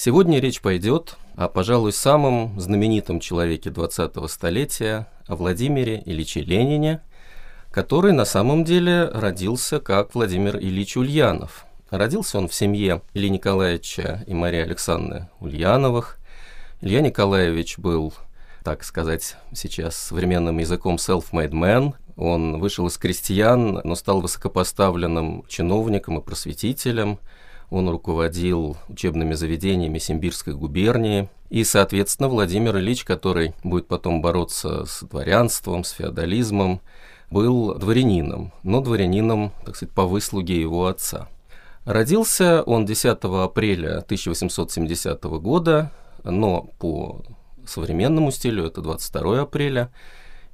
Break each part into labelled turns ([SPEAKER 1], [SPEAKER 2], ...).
[SPEAKER 1] Сегодня речь пойдет о, пожалуй, самом знаменитом человеке 20-го столетия, о Владимире Ильиче Ленине, который на самом деле родился как Владимир Ильич Ульянов. Родился он в семье Ильи Николаевича и Марии Александры Ульяновых. Илья Николаевич был, так сказать, сейчас современным языком self-made man. Он вышел из крестьян, но стал высокопоставленным чиновником и просветителем – он руководил учебными заведениями Симбирской губернии. И, соответственно, Владимир Ильич, который будет потом бороться с дворянством, с феодализмом, был дворянином, но дворянином, так сказать, по выслуге его отца. Родился он 10 апреля 1870 года, но по современному стилю это 22 апреля,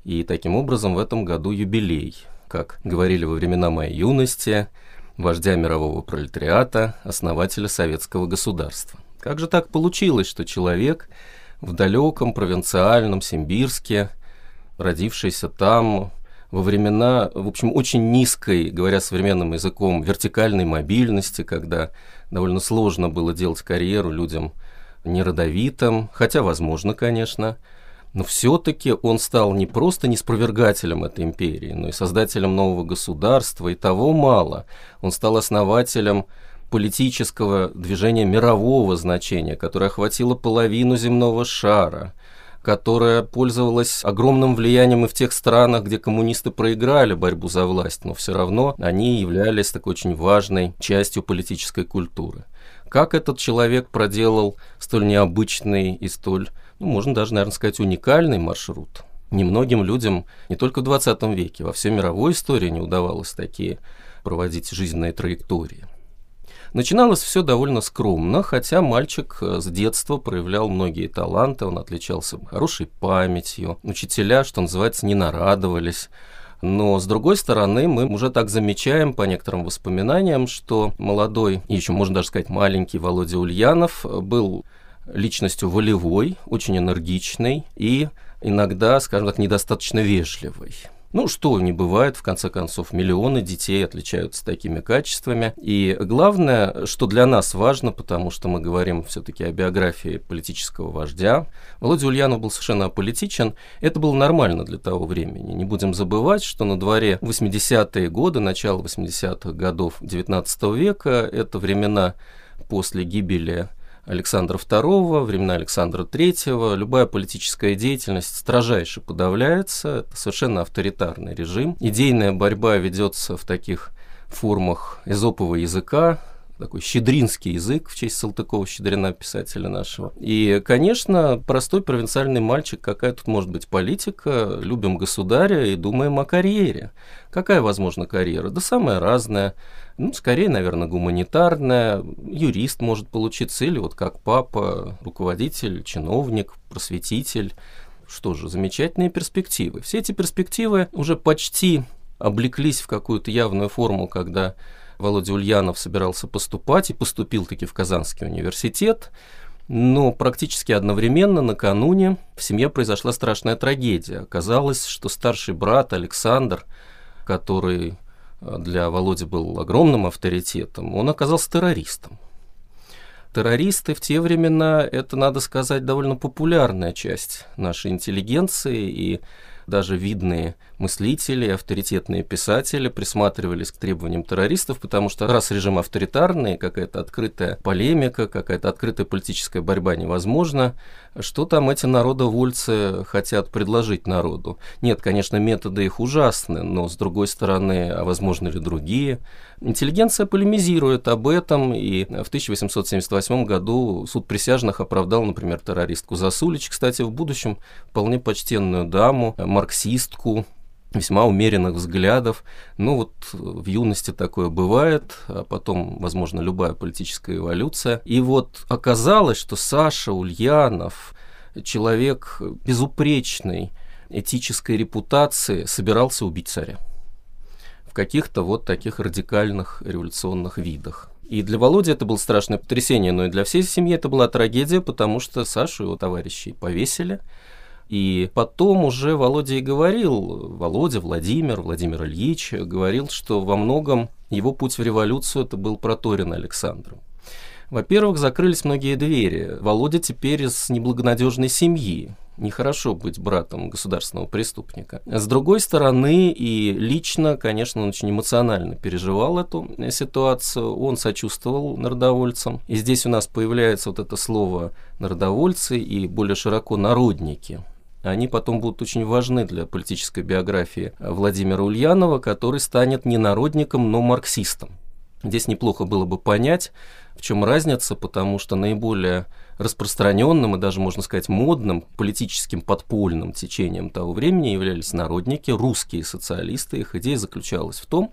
[SPEAKER 1] и таким образом в этом году юбилей. Как говорили во времена моей юности, вождя мирового пролетариата, основателя советского государства. Как же так получилось, что человек в далеком провинциальном Симбирске, родившийся там во времена, в общем, очень низкой, говоря современным языком, вертикальной мобильности, когда довольно сложно было делать карьеру людям неродовитым, хотя возможно, конечно, но все-таки он стал не просто неспровергателем этой империи, но и создателем нового государства, и того мало. Он стал основателем политического движения мирового значения, которое охватило половину земного шара, которое пользовалось огромным влиянием и в тех странах, где коммунисты проиграли борьбу за власть, но все равно они являлись такой очень важной частью политической культуры. Как этот человек проделал столь необычный и столь ну, можно даже, наверное, сказать, уникальный маршрут. Немногим людям не только в 20 веке, во всей мировой истории не удавалось такие проводить жизненные траектории. Начиналось все довольно скромно, хотя мальчик э, с детства проявлял многие таланты, он отличался хорошей памятью, учителя, что называется, не нарадовались. Но, с другой стороны, мы уже так замечаем по некоторым воспоминаниям, что молодой, еще можно даже сказать маленький Володя Ульянов был личностью волевой, очень энергичной и иногда, скажем так, недостаточно вежливой. Ну, что не бывает, в конце концов, миллионы детей отличаются такими качествами. И главное, что для нас важно, потому что мы говорим все-таки о биографии политического вождя, Володя Ульянов был совершенно аполитичен. Это было нормально для того времени. Не будем забывать, что на дворе 80-е годы, начало 80-х годов 19 века, это времена после гибели Александра II, времена Александра III, любая политическая деятельность строжайше подавляется, это совершенно авторитарный режим. Идейная борьба ведется в таких формах эзопового языка, такой щедринский язык в честь Салтыкова-Щедрина, писателя нашего. И, конечно, простой провинциальный мальчик, какая тут может быть политика, любим государя и думаем о карьере. Какая возможна карьера? Да самая разная. Ну, скорее, наверное, гуманитарная. Юрист может получиться, или вот как папа, руководитель, чиновник, просветитель. Что же, замечательные перспективы. Все эти перспективы уже почти облеклись в какую-то явную форму, когда Володя Ульянов собирался поступать и поступил таки в Казанский университет. Но практически одновременно накануне в семье произошла страшная трагедия. Оказалось, что старший брат Александр, который э, для Володи был огромным авторитетом, он оказался террористом. Террористы в те времена, это, надо сказать, довольно популярная часть нашей интеллигенции, и даже видные мыслители, авторитетные писатели присматривались к требованиям террористов, потому что раз режим авторитарный, какая-то открытая полемика, какая-то открытая политическая борьба невозможна, что там эти народовольцы хотят предложить народу? Нет, конечно, методы их ужасны, но с другой стороны, а возможно ли другие? Интеллигенция полемизирует об этом, и в 1878 году суд присяжных оправдал, например, террористку Засулич, кстати, в будущем вполне почтенную даму, марксистку, весьма умеренных взглядов. Ну вот в юности такое бывает, а потом, возможно, любая политическая эволюция. И вот оказалось, что Саша Ульянов, человек безупречной этической репутации, собирался убить царя в каких-то вот таких радикальных революционных видах. И для Володи это было страшное потрясение, но и для всей семьи это была трагедия, потому что Сашу и его товарищей повесили, и потом уже Володя и говорил, Володя, Владимир, Владимир Ильич говорил, что во многом его путь в революцию это был проторен Александром. Во-первых, закрылись многие двери. Володя теперь из неблагонадежной семьи. Нехорошо быть братом государственного преступника. С другой стороны, и лично, конечно, он очень эмоционально переживал эту ситуацию, он сочувствовал народовольцам. И здесь у нас появляется вот это слово «народовольцы» и более широко «народники» они потом будут очень важны для политической биографии Владимира Ульянова, который станет не народником, но марксистом. Здесь неплохо было бы понять, в чем разница, потому что наиболее распространенным и даже, можно сказать, модным политическим подпольным течением того времени являлись народники, русские социалисты. Их идея заключалась в том,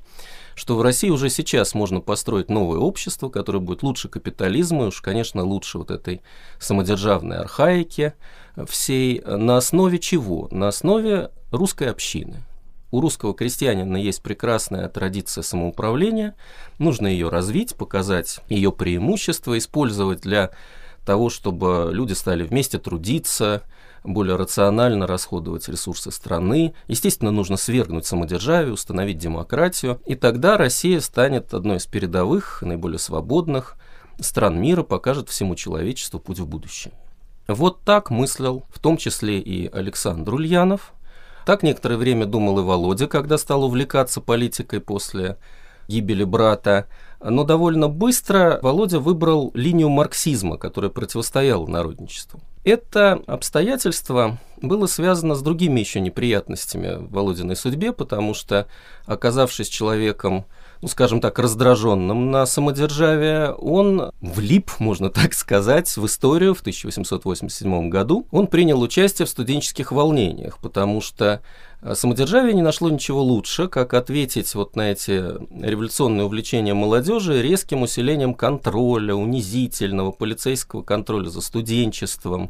[SPEAKER 1] что в России уже сейчас можно построить новое общество, которое будет лучше капитализма, и уж, конечно, лучше вот этой самодержавной архаики всей. На основе чего? На основе русской общины. У русского крестьянина есть прекрасная традиция самоуправления, нужно ее развить, показать ее преимущества, использовать для того, чтобы люди стали вместе трудиться, более рационально расходовать ресурсы страны. Естественно, нужно свергнуть самодержавие, установить демократию, и тогда Россия станет одной из передовых, наиболее свободных стран мира, покажет всему человечеству путь в будущее. Вот так мыслил в том числе и Александр Ульянов. Так некоторое время думал и Володя, когда стал увлекаться политикой после гибели брата. Но довольно быстро Володя выбрал линию марксизма, которая противостояла народничеству. Это обстоятельство было связано с другими еще неприятностями в Володиной судьбе, потому что, оказавшись человеком ну, скажем так, раздраженным на самодержавие, он влип, можно так сказать, в историю в 1887 году. Он принял участие в студенческих волнениях, потому что э, самодержавие не нашло ничего лучше, как ответить вот на эти революционные увлечения молодежи резким усилением контроля, унизительного полицейского контроля за студенчеством,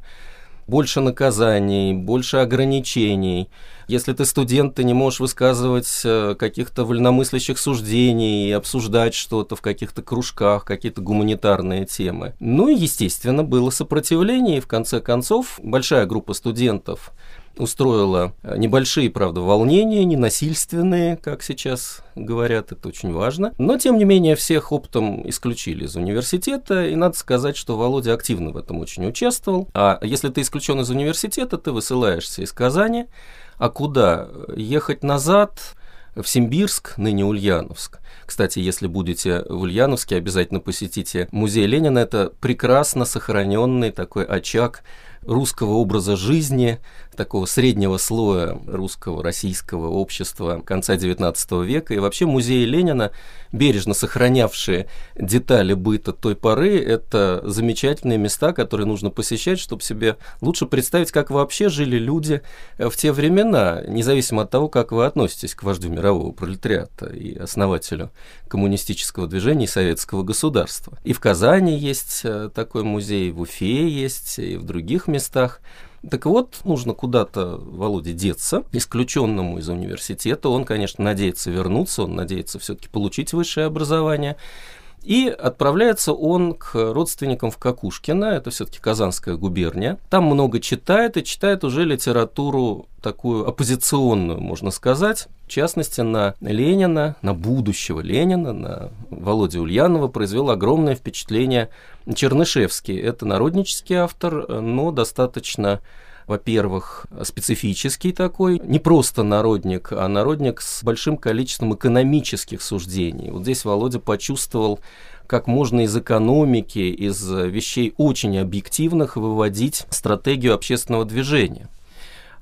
[SPEAKER 1] больше наказаний, больше ограничений. Если ты студент, ты не можешь высказывать э, каких-то вольномыслящих суждений и обсуждать что-то в каких-то кружках, какие-то гуманитарные темы. Ну и, естественно, было сопротивление, и в конце концов большая группа студентов устроила э, небольшие, правда, волнения, ненасильственные, как сейчас говорят, это очень важно. Но, тем не менее, всех оптом исключили из университета, и надо сказать, что Володя активно в этом очень участвовал. А если ты исключен из университета, ты высылаешься из Казани, а куда? Ехать назад в Симбирск, ныне Ульяновск. Кстати, если будете в Ульяновске, обязательно посетите музей Ленина. Это прекрасно сохраненный такой очаг русского образа жизни, такого среднего слоя русского, российского общества конца XIX века. И вообще музеи Ленина, бережно сохранявшие детали быта той поры, это замечательные места, которые нужно посещать, чтобы себе лучше представить, как вообще жили люди в те времена, независимо от того, как вы относитесь к вождю мирового пролетариата и основателю коммунистического движения и советского государства. И в Казани есть э, такой музей, в Уфе есть, и в других местах. Так вот, нужно куда-то Володе деться, исключенному из университета. Он, конечно, надеется вернуться, он надеется все-таки получить высшее образование. И отправляется он к родственникам в Кокушкино, это все-таки Казанская губерния. Там много читает и читает уже литературу такую оппозиционную, можно сказать. В частности, на Ленина, на будущего Ленина, на Володю Ульянова произвел огромное впечатление Чернышевский. Это народнический автор, но достаточно во-первых, специфический такой, не просто народник, а народник с большим количеством экономических суждений. Вот здесь Володя почувствовал, как можно из экономики, из вещей очень объективных выводить стратегию общественного движения.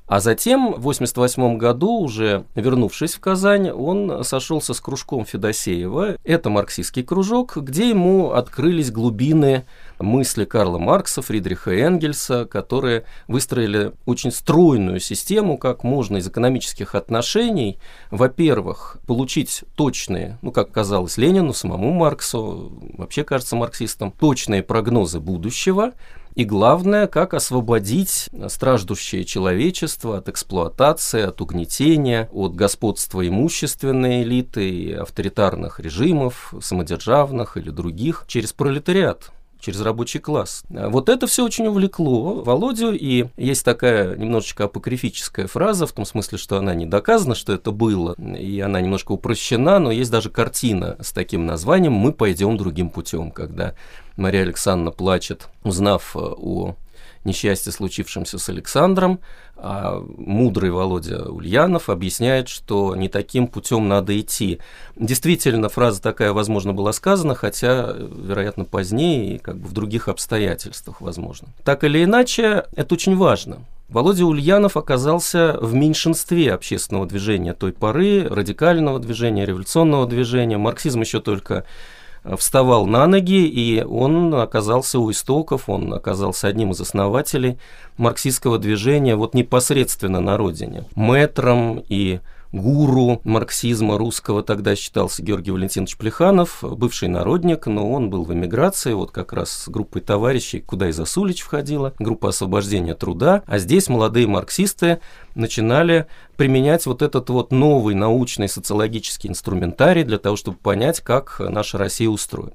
[SPEAKER 1] А затем, в 1988 году, уже вернувшись в Казань, он сошелся с кружком Федосеева. Это марксистский кружок, где ему открылись глубины мысли Карла Маркса, Фридриха Энгельса, которые выстроили очень стройную систему, как можно из экономических отношений, во-первых, получить точные, ну, как казалось Ленину, самому Марксу, вообще кажется марксистом, точные прогнозы будущего, и главное, как освободить страждущее человечество от эксплуатации, от угнетения, от господства имущественной элиты и авторитарных режимов, самодержавных или других, через пролетариат через рабочий класс. Вот это все очень увлекло Володю, и есть такая немножечко апокрифическая фраза, в том смысле, что она не доказана, что это было, и она немножко упрощена, но есть даже картина с таким названием «Мы пойдем другим путем», когда Мария Александровна плачет, узнав о несчастье, случившемся с Александром, а мудрый Володя Ульянов объясняет, что не таким путем надо идти. Действительно, фраза такая, возможно, была сказана, хотя, вероятно, позднее и как бы в других обстоятельствах, возможно. Так или иначе, это очень важно. Володя Ульянов оказался в меньшинстве общественного движения той поры, радикального движения, революционного движения. Марксизм еще только вставал на ноги, и он оказался у истоков, он оказался одним из основателей марксистского движения вот непосредственно на родине. Мэтром и гуру марксизма русского тогда считался Георгий Валентинович Плеханов, бывший народник, но он был в эмиграции, вот как раз с группой товарищей, куда и Засулич входила, группа освобождения труда, а здесь молодые марксисты начинали применять вот этот вот новый научный социологический инструментарий для того, чтобы понять, как наша Россия устроена.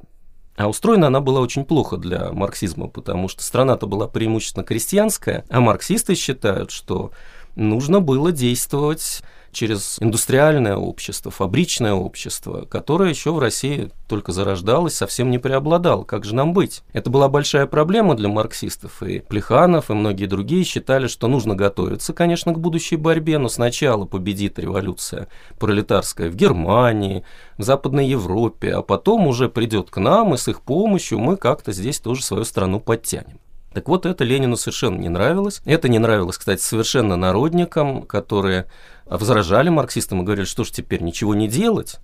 [SPEAKER 1] А устроена она была очень плохо для марксизма, потому что страна-то была преимущественно крестьянская, а марксисты считают, что нужно было действовать через индустриальное общество, фабричное общество, которое еще в России только зарождалось, совсем не преобладало. Как же нам быть? Это была большая проблема для марксистов, и Плеханов, и многие другие считали, что нужно готовиться, конечно, к будущей борьбе, но сначала победит революция пролетарская в Германии, в Западной Европе, а потом уже придет к нам, и с их помощью мы как-то здесь тоже свою страну подтянем. Так вот, это Ленину совершенно не нравилось. Это не нравилось, кстати, совершенно народникам, которые возражали марксистам и говорили, что ж теперь ничего не делать.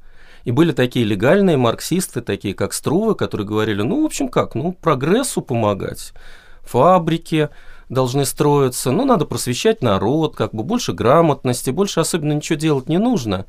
[SPEAKER 1] И были такие легальные марксисты, такие как Струвы, которые говорили, ну, в общем, как, ну, прогрессу помогать, фабрики должны строиться, ну, надо просвещать народ, как бы больше грамотности, больше особенно ничего делать не нужно.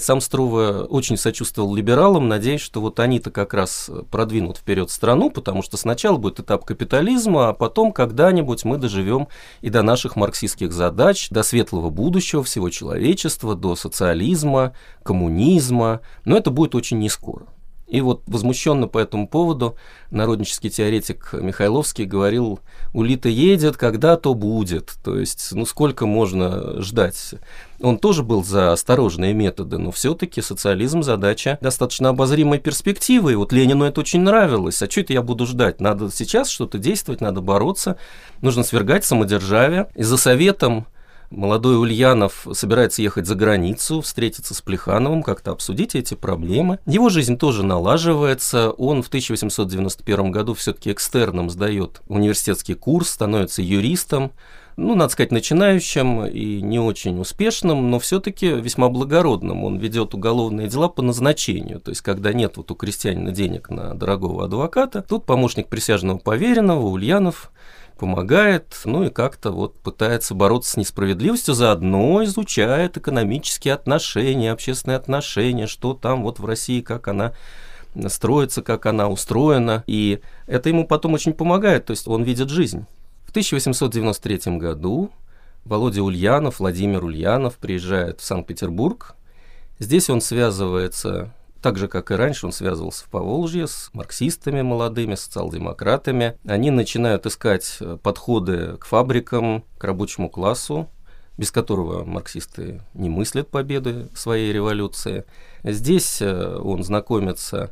[SPEAKER 1] Сам Струва очень сочувствовал либералам, надеясь, что вот они-то как раз продвинут вперед страну, потому что сначала будет этап капитализма, а потом когда-нибудь мы доживем и до наших марксистских задач, до светлого будущего всего человечества, до социализма, коммунизма, но это будет очень не скоро. И вот возмущенно по этому поводу народнический теоретик Михайловский говорил, улита едет, когда то будет. То есть, ну сколько можно ждать? Он тоже был за осторожные методы, но все-таки социализм задача достаточно обозримой перспективы. И вот Ленину это очень нравилось. А что это я буду ждать? Надо сейчас что-то действовать, надо бороться, нужно свергать самодержавие. И за советом Молодой Ульянов собирается ехать за границу, встретиться с Плехановым, как-то обсудить эти проблемы. Его жизнь тоже налаживается. Он в 1891 году все-таки экстерном сдает университетский курс, становится юристом ну, надо сказать, начинающим и не очень успешным, но все-таки весьма благородным. Он ведет уголовные дела по назначению. То есть, когда нет вот у крестьянина денег на дорогого адвоката, тут помощник присяжного поверенного Ульянов помогает, ну и как-то вот пытается бороться с несправедливостью, заодно изучает экономические отношения, общественные отношения, что там вот в России, как она строится, как она устроена, и это ему потом очень помогает, то есть он видит жизнь. В 1893 году Володя Ульянов, Владимир Ульянов приезжает в Санкт-Петербург. Здесь он связывается так же, как и раньше, он связывался в Поволжье с марксистами молодыми, социал-демократами. Они начинают искать э, подходы к фабрикам, к рабочему классу, без которого марксисты не мыслят победы своей революции. Здесь э, он знакомится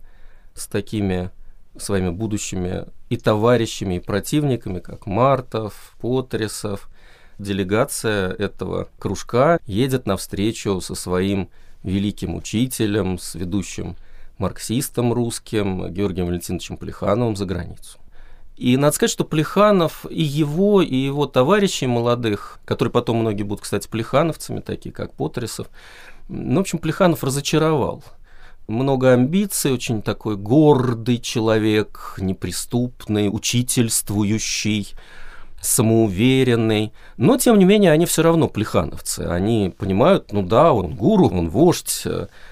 [SPEAKER 1] с такими своими будущими и товарищами, и противниками, как Мартов, Потресов. Делегация этого кружка едет навстречу со своим великим учителем, с ведущим марксистом русским Георгием Валентиновичем Плехановым за границу. И надо сказать, что Плеханов и его, и его товарищей молодых, которые потом многие будут, кстати, плехановцами, такие как Потресов, ну, в общем, Плеханов разочаровал. Много амбиций, очень такой гордый человек, неприступный, учительствующий, самоуверенный. Но, тем не менее, они все равно плехановцы. Они понимают, ну да, он гуру, он вождь,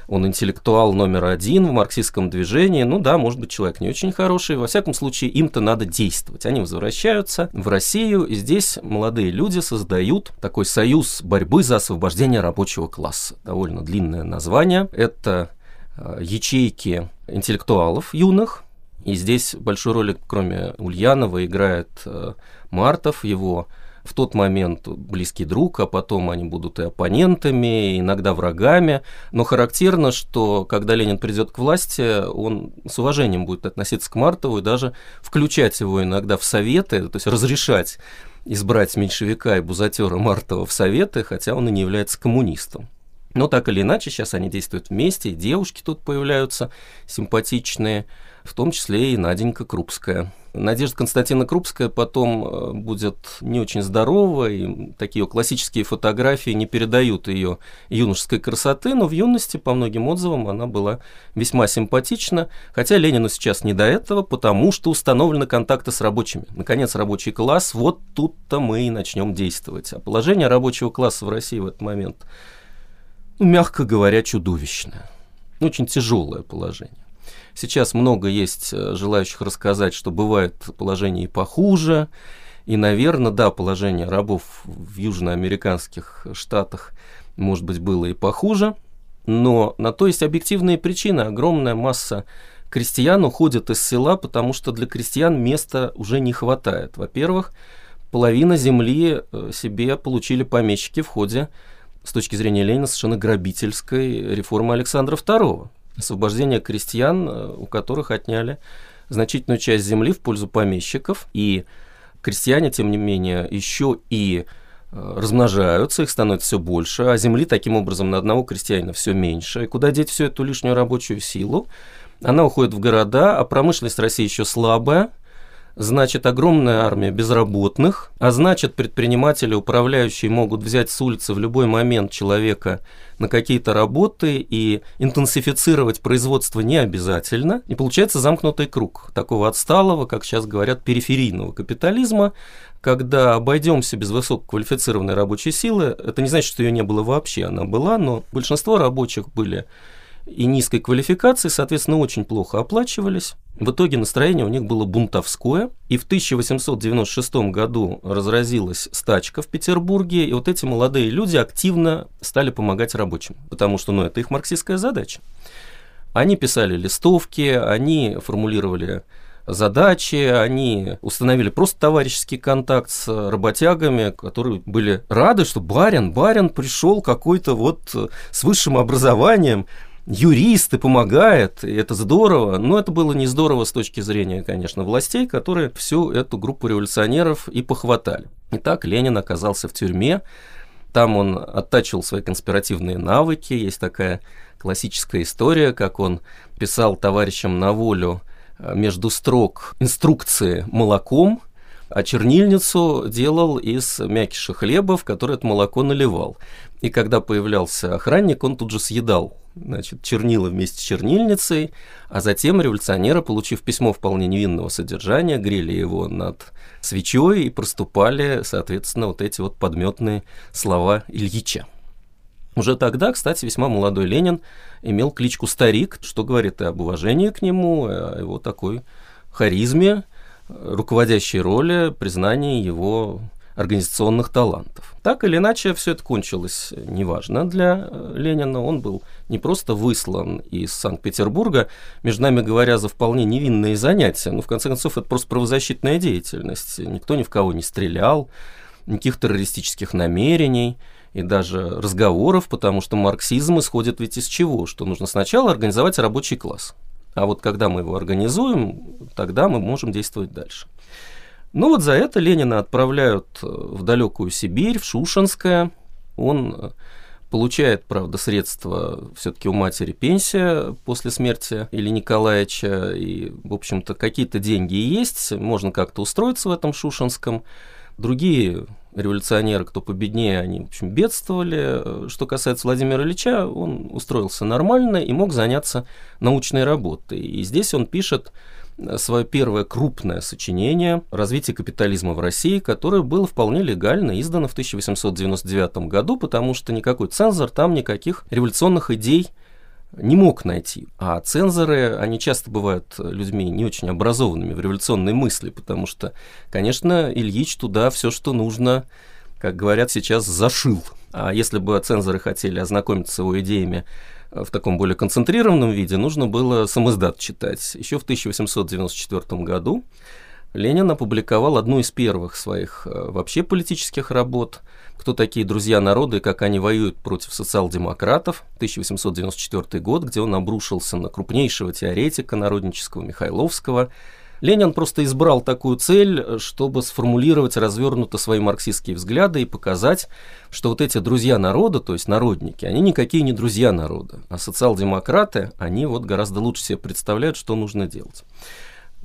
[SPEAKER 1] он интеллектуал номер один в марксистском движении. Ну да, может быть, человек не очень хороший. Во всяком случае, им-то надо действовать. Они возвращаются в Россию, и здесь молодые люди создают такой союз борьбы за освобождение рабочего класса. Довольно длинное название. Это э, ячейки интеллектуалов юных, И здесь большую роль, кроме Ульянова, играет э, Мартов, его в тот момент близкий друг, а потом они будут и оппонентами, и иногда врагами. Но характерно, что когда Ленин придет к власти, он с уважением будет относиться к Мартову и даже включать его иногда в советы, то есть разрешать избрать меньшевика и бузатера Мартова в советы, хотя он и не является коммунистом. Но так или иначе, сейчас они действуют вместе, девушки тут появляются симпатичные, в том числе и Наденька Крупская. Надежда Константина Крупская потом э, будет не очень здорова, и такие классические фотографии не передают ее юношеской красоты, но в юности, по многим отзывам, она была весьма симпатична, хотя Ленину сейчас не до этого, потому что установлены контакты с рабочими. Наконец, рабочий класс, вот тут-то мы и начнем действовать. А положение рабочего класса в России в этот момент, ну, мягко говоря, чудовищное. Очень тяжелое положение. Сейчас много есть э, желающих рассказать, что бывает положение и похуже. И, наверное, да, положение рабов в южноамериканских штатах, может быть, было и похуже. Но на то есть объективные причины. Огромная масса крестьян уходит из села, потому что для крестьян места уже не хватает. Во-первых, половина земли э, себе получили помещики в ходе, с точки зрения Ленина, совершенно грабительской реформы Александра II освобождение крестьян, э, у которых отняли значительную часть земли в пользу помещиков, и крестьяне, тем не менее, еще и э, размножаются, их становится все больше, а земли таким образом на одного крестьянина все меньше. И куда деть всю эту лишнюю рабочую силу? Она уходит в города, а промышленность России еще слабая – значит огромная армия безработных, а значит предприниматели, управляющие могут взять с улицы в любой момент человека на какие-то работы и интенсифицировать производство не обязательно. И получается замкнутый круг такого отсталого, как сейчас говорят, периферийного капитализма, когда обойдемся без высококвалифицированной рабочей силы, это не значит, что ее не было вообще, она была, но большинство рабочих были и низкой квалификации, соответственно, очень плохо оплачивались. В итоге настроение у них было бунтовское, и в 1896 году разразилась стачка в Петербурге, и вот эти молодые люди активно стали помогать рабочим, потому что ну, это их марксистская задача. Они писали листовки, они формулировали задачи, они установили просто товарищеский контакт с работягами, которые были рады, что барин, барин пришел какой-то вот с высшим образованием, юристы помогают, и это здорово. Но это было не здорово с точки зрения, конечно, властей, которые всю эту группу революционеров и похватали. Итак, Ленин оказался в тюрьме, там он оттачивал свои конспиративные навыки, есть такая классическая история, как он писал товарищам на волю э, между строк инструкции молоком, а чернильницу делал из мякиша хлеба, в который это молоко наливал. И когда появлялся охранник, он тут же съедал значит, чернила вместе с чернильницей, а затем революционеры, получив письмо вполне невинного содержания, грели его над свечой и проступали, соответственно, вот эти вот подметные слова Ильича. Уже тогда, кстати, весьма молодой Ленин имел кличку «Старик», что говорит и об уважении к нему, о его такой харизме, руководящей роли, признании его организационных талантов. Так или иначе, все это кончилось неважно для э, Ленина. Он был не просто выслан из Санкт-Петербурга, между нами говоря, за вполне невинные занятия, но в конце концов это просто правозащитная деятельность. Никто ни в кого не стрелял, никаких террористических намерений и даже разговоров, потому что марксизм исходит ведь из чего? Что нужно сначала организовать рабочий класс. А вот когда мы его организуем, тогда мы можем действовать дальше. Ну вот за это Ленина отправляют э, в далекую Сибирь, в Шушенское. Он э, получает, правда, средства, все-таки у матери пенсия после смерти или Николаевича, и, в общем-то, какие-то деньги есть, можно как-то устроиться в этом Шушенском. Другие революционеры, кто победнее, они, в общем, бедствовали. Что касается Владимира Ильича, он устроился нормально и мог заняться научной работой. И здесь он пишет свое первое крупное сочинение «Развитие капитализма в России», которое было вполне легально издано в 1899 году, потому что никакой цензор там никаких революционных идей не мог найти. А цензоры, они часто бывают людьми не очень образованными в революционной мысли, потому что, конечно, Ильич туда все, что нужно, как говорят сейчас, зашил. А если бы цензоры хотели ознакомиться с его идеями в таком более концентрированном виде, нужно было самоздат читать. Еще в 1894 году Ленин опубликовал одну из первых своих э, вообще политических работ. «Кто такие друзья народа и как они воюют против социал-демократов» 1894 год, где он обрушился на крупнейшего теоретика народнического Михайловского, Ленин просто избрал такую цель, чтобы сформулировать развернуто свои марксистские взгляды и показать, что вот эти друзья народа, то есть народники, они никакие не друзья народа, а социал-демократы, они вот гораздо лучше себе представляют, что нужно делать.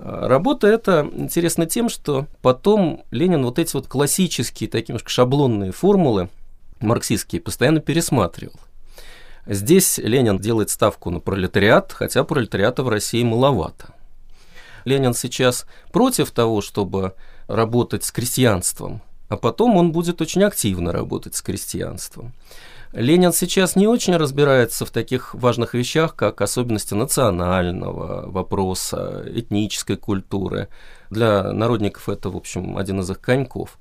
[SPEAKER 1] А, работа эта интересна тем, что потом Ленин вот эти вот классические, такие шаблонные формулы марксистские постоянно пересматривал. Здесь Ленин делает ставку на пролетариат, хотя пролетариата в России маловато. Ленин сейчас против того, чтобы работать с крестьянством, а потом он будет очень активно работать с крестьянством. Ленин сейчас не очень разбирается в таких важных вещах, как особенности национального вопроса, этнической культуры. Для народников это, в общем, один из их коньков.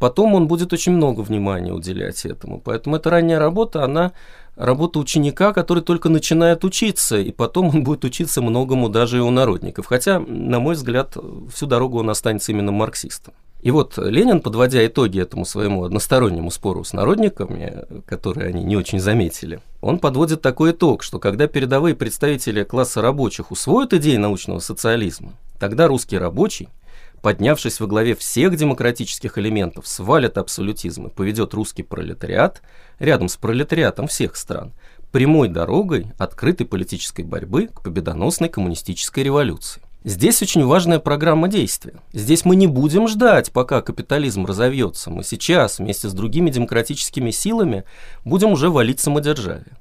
[SPEAKER 1] Потом он будет очень много внимания уделять этому. Поэтому эта ранняя работа, она работа ученика, который только начинает учиться, и потом он будет учиться многому даже и у народников. Хотя, на мой взгляд, всю дорогу он останется именно марксистом. И вот Ленин, подводя итоги этому своему одностороннему спору с народниками, которые они не очень заметили, он подводит такой итог, что когда передовые представители класса рабочих усвоят идеи научного социализма, тогда русский рабочий поднявшись во главе всех демократических элементов, свалит абсолютизм и поведет русский пролетариат рядом с пролетариатом всех стран прямой дорогой открытой политической борьбы к победоносной коммунистической революции. Здесь очень важная программа действия. Здесь мы не будем ждать, пока капитализм разовьется. Мы сейчас вместе с другими демократическими силами будем уже валить самодержавие.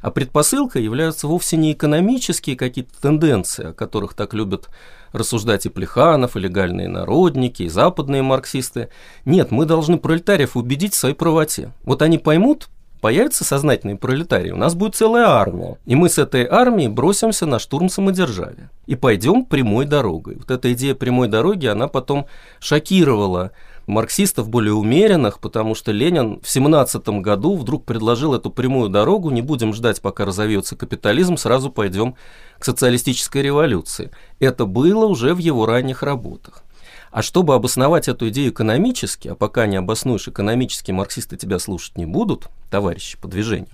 [SPEAKER 1] А предпосылкой являются вовсе не экономические какие-то тенденции, о которых так любят рассуждать и Плеханов, и легальные народники, и западные марксисты. Нет, мы должны пролетариев убедить в своей правоте. Вот они поймут, появятся сознательные пролетарии, у нас будет целая армия. И мы с этой армией бросимся на штурм самодержавия. И пойдем прямой дорогой. Вот эта идея прямой дороги, она потом шокировала марксистов более умеренных, потому что Ленин в 17 году вдруг предложил эту прямую дорогу, не будем ждать, пока разовьется капитализм, сразу пойдем к социалистической революции. Это было уже в его ранних работах. А чтобы обосновать эту идею экономически, а пока не обоснуешь экономически, марксисты тебя слушать не будут, товарищи по движению,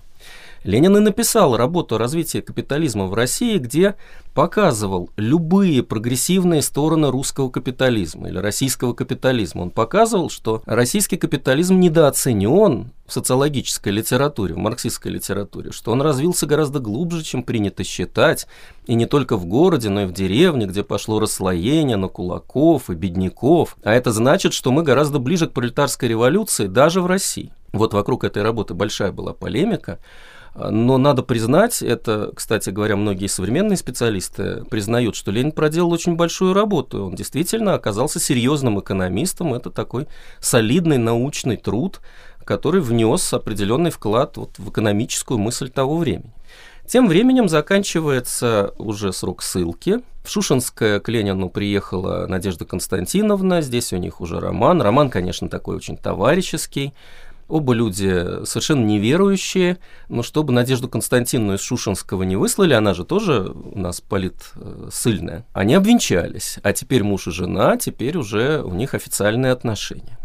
[SPEAKER 1] Ленин и написал работу о развитии капитализма в России, где показывал любые прогрессивные стороны русского капитализма или российского капитализма. Он показывал, что российский капитализм недооценен в социологической литературе, в марксистской литературе, что он развился гораздо глубже, чем принято считать, и не только в городе, но и в деревне, где пошло расслоение на кулаков и бедняков. А это значит, что мы гораздо ближе к пролетарской революции даже в России. Вот вокруг этой работы большая была полемика. Но надо признать, это, кстати говоря, многие современные специалисты признают, что Ленин проделал очень большую работу. Он действительно оказался серьезным экономистом. Это такой солидный научный труд, который внес определенный вклад вот в экономическую мысль того времени. Тем временем заканчивается уже срок ссылки. В Шушинское к Ленину приехала Надежда Константиновна, здесь у них уже роман. Роман, конечно, такой очень товарищеский. Оба люди совершенно неверующие, но чтобы Надежду Константиновну из Шушинского не выслали, она же тоже у нас полит э, сыльная, они обвенчались, а теперь муж и жена, теперь уже у них официальные отношения.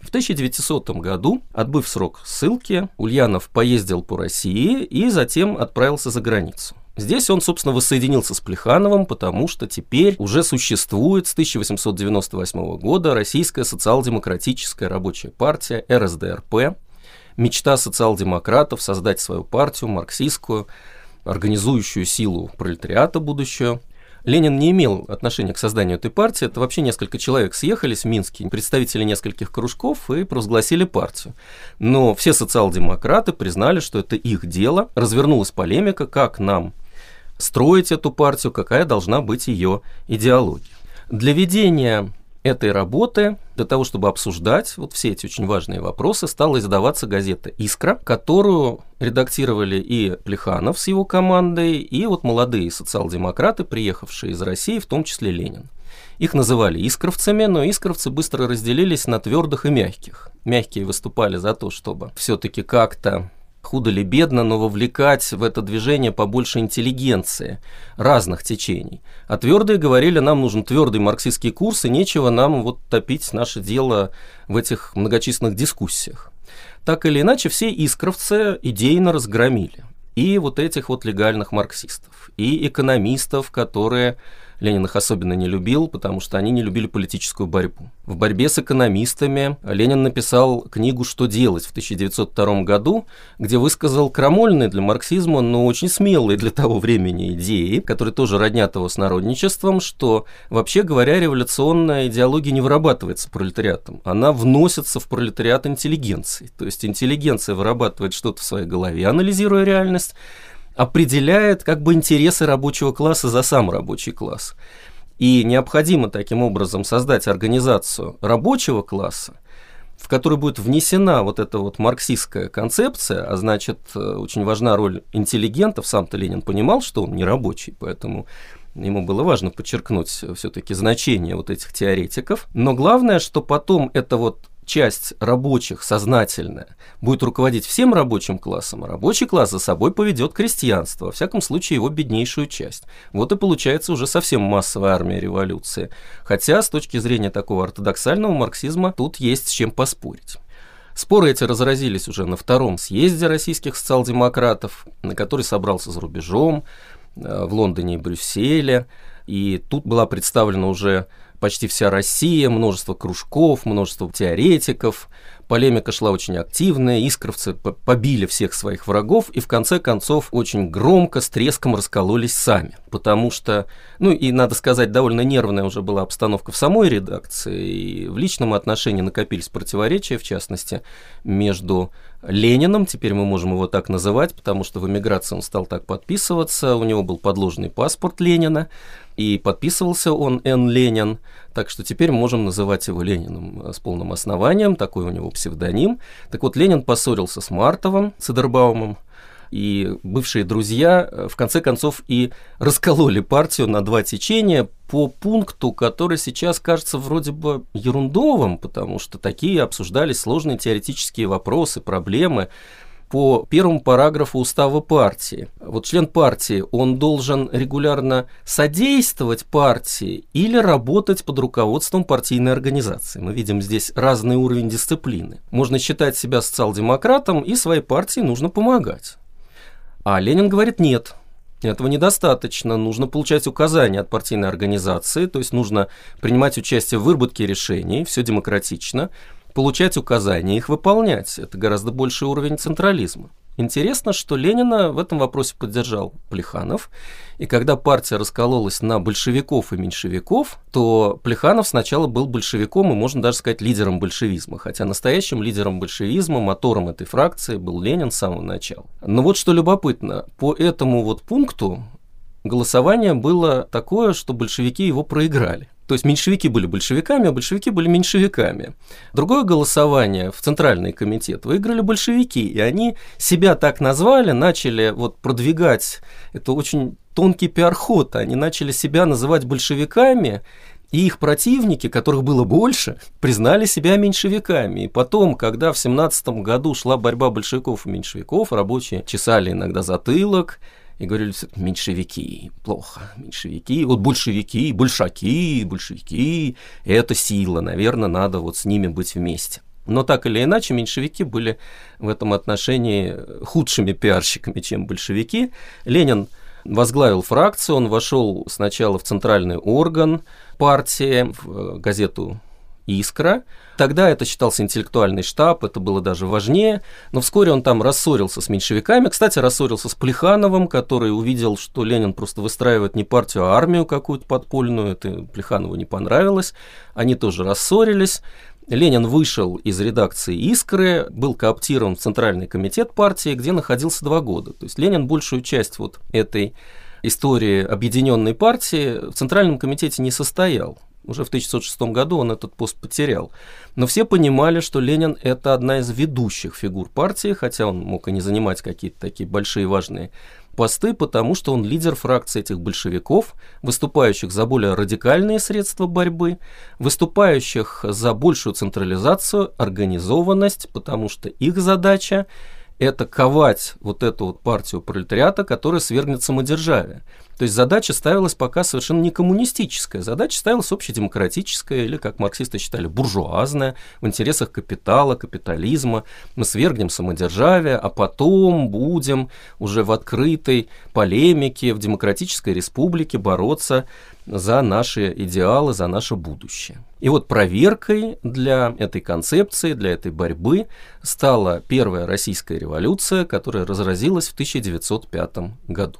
[SPEAKER 1] В 1900 году, отбыв срок ссылки, Ульянов поездил по России и затем отправился за границу. Здесь он, собственно, воссоединился с Плехановым, потому что теперь уже существует с 1898 года Российская социал-демократическая рабочая партия, РСДРП. Мечта социал-демократов создать свою партию, марксистскую, организующую силу пролетариата будущего. Ленин не имел отношения к созданию этой партии. Это вообще несколько человек съехались в Минске, представители нескольких кружков, и провозгласили партию. Но все социал-демократы признали, что это их дело. Развернулась полемика, как нам строить эту партию, какая должна быть ее идеология. Для ведения этой работы, для того, чтобы обсуждать вот все эти очень важные вопросы, стала издаваться газета «Искра», которую редактировали и Плеханов с его командой, и вот молодые социал-демократы, приехавшие из России, в том числе Ленин. Их называли искровцами, но искровцы быстро разделились на твердых и мягких. Мягкие выступали за то, чтобы все-таки как-то худо ли бедно, но вовлекать в это движение побольше интеллигенции разных течений. А твердые говорили, нам нужен твердый марксистский курс, и нечего нам вот топить наше дело в этих многочисленных дискуссиях. Так или иначе, все искровцы идейно разгромили. И вот этих вот легальных марксистов, и экономистов, которые Ленин их особенно не любил, потому что они не любили политическую борьбу. В борьбе с экономистами Ленин написал книгу «Что делать» в 1902 году, где высказал крамольные для марксизма, но очень смелые для того времени идеи, которые тоже роднят его с народничеством, что, вообще говоря, революционная идеология не вырабатывается пролетариатом, она вносится в пролетариат интеллигенции. То есть интеллигенция вырабатывает что-то в своей голове, анализируя реальность, определяет как бы интересы рабочего класса за сам рабочий класс. И необходимо таким образом создать организацию рабочего класса, в которой будет внесена вот эта вот марксистская концепция, а значит, э, очень важна роль интеллигентов. Сам-то Ленин понимал, что он не рабочий, поэтому ему было важно подчеркнуть все-таки значение вот этих теоретиков. Но главное, что потом это вот часть рабочих, сознательная, будет руководить всем рабочим классом, а рабочий класс за собой поведет крестьянство, во всяком случае его беднейшую часть. Вот и получается уже совсем массовая армия революции. Хотя с точки зрения такого ортодоксального марксизма тут есть с чем поспорить. Споры эти разразились уже на втором съезде российских социал-демократов, на который собрался за рубежом, э, в Лондоне и Брюсселе. И тут была представлена уже почти вся Россия, множество кружков, множество теоретиков. Полемика шла очень активная, искровцы побили всех своих врагов и в конце концов очень громко, с треском раскололись сами. Потому что, ну и надо сказать, довольно нервная уже была обстановка в самой редакции, и в личном отношении накопились противоречия, в частности, между Лениным, теперь мы можем его так называть, потому что в эмиграции он стал так подписываться, у него был подложный паспорт Ленина, и подписывался он Н. Ленин, так что теперь можем называть его Лениным э, с полным основанием, такой у него псевдоним. Так вот, Ленин поссорился с Мартовым, Цидербаумом, и бывшие друзья э, в конце концов и раскололи партию на два течения по пункту, который сейчас кажется вроде бы ерундовым, потому что такие обсуждались сложные теоретические вопросы, проблемы по первому параграфу устава партии. Вот член партии, он должен регулярно содействовать партии или работать под руководством партийной организации. Мы видим здесь разный уровень дисциплины. Можно считать себя социал-демократом, и своей партии нужно помогать. А Ленин говорит нет, этого недостаточно. Нужно получать указания от партийной организации, то есть нужно принимать участие в выработке решений, все демократично, получать указания, их выполнять. Это гораздо больший уровень централизма. Интересно, что Ленина в этом вопросе поддержал Плеханов, и когда партия раскололась на большевиков и меньшевиков, то Плеханов сначала был большевиком и, можно даже сказать, лидером большевизма, хотя настоящим лидером большевизма, мотором этой фракции был Ленин с самого начала. Но вот что любопытно, по этому вот пункту голосование было такое, что большевики его проиграли. То есть меньшевики были большевиками, а большевики были меньшевиками. Другое голосование в Центральный комитет выиграли большевики, и они себя так назвали, начали вот продвигать, это очень тонкий пиар-ход, они начали себя называть большевиками, и их противники, которых было больше, признали себя меньшевиками. И потом, когда в 17 году шла борьба большевиков и меньшевиков, рабочие чесали иногда затылок, и говорили, меньшевики, плохо, меньшевики, вот большевики, большаки, большевики, это сила, наверное, надо вот с ними быть вместе. Но так или иначе, меньшевики были в этом отношении худшими пиарщиками, чем большевики. Ленин возглавил фракцию, он вошел сначала в центральный орган партии, в газету «Искра», Тогда это считался интеллектуальный штаб, это было даже важнее, но вскоре он там рассорился с меньшевиками. Кстати, рассорился с Плехановым, который увидел, что Ленин просто выстраивает не партию, а армию какую-то подпольную. Это Плеханову не понравилось. Они тоже рассорились. Ленин вышел из редакции «Искры», был кооптирован в Центральный комитет партии, где находился два года. То есть Ленин большую часть вот этой истории объединенной партии в Центральном комитете не состоял. Уже в 1906 году он этот пост потерял. Но все понимали, что Ленин – это одна из ведущих фигур партии, хотя он мог и не занимать какие-то такие большие важные посты, потому что он лидер фракции этих большевиков, выступающих за более радикальные средства борьбы, выступающих за большую централизацию, организованность, потому что их задача это ковать вот эту вот партию пролетариата, которая свергнет самодержавие. То есть задача ставилась пока совершенно не коммунистическая, задача ставилась общедемократическая или, как марксисты считали, буржуазная, в интересах капитала, капитализма. Мы свергнем самодержавие, а потом будем уже в открытой полемике в демократической республике бороться за наши идеалы, за наше будущее. И вот проверкой для этой концепции, для этой борьбы стала первая российская революция, которая разразилась в 1905 году.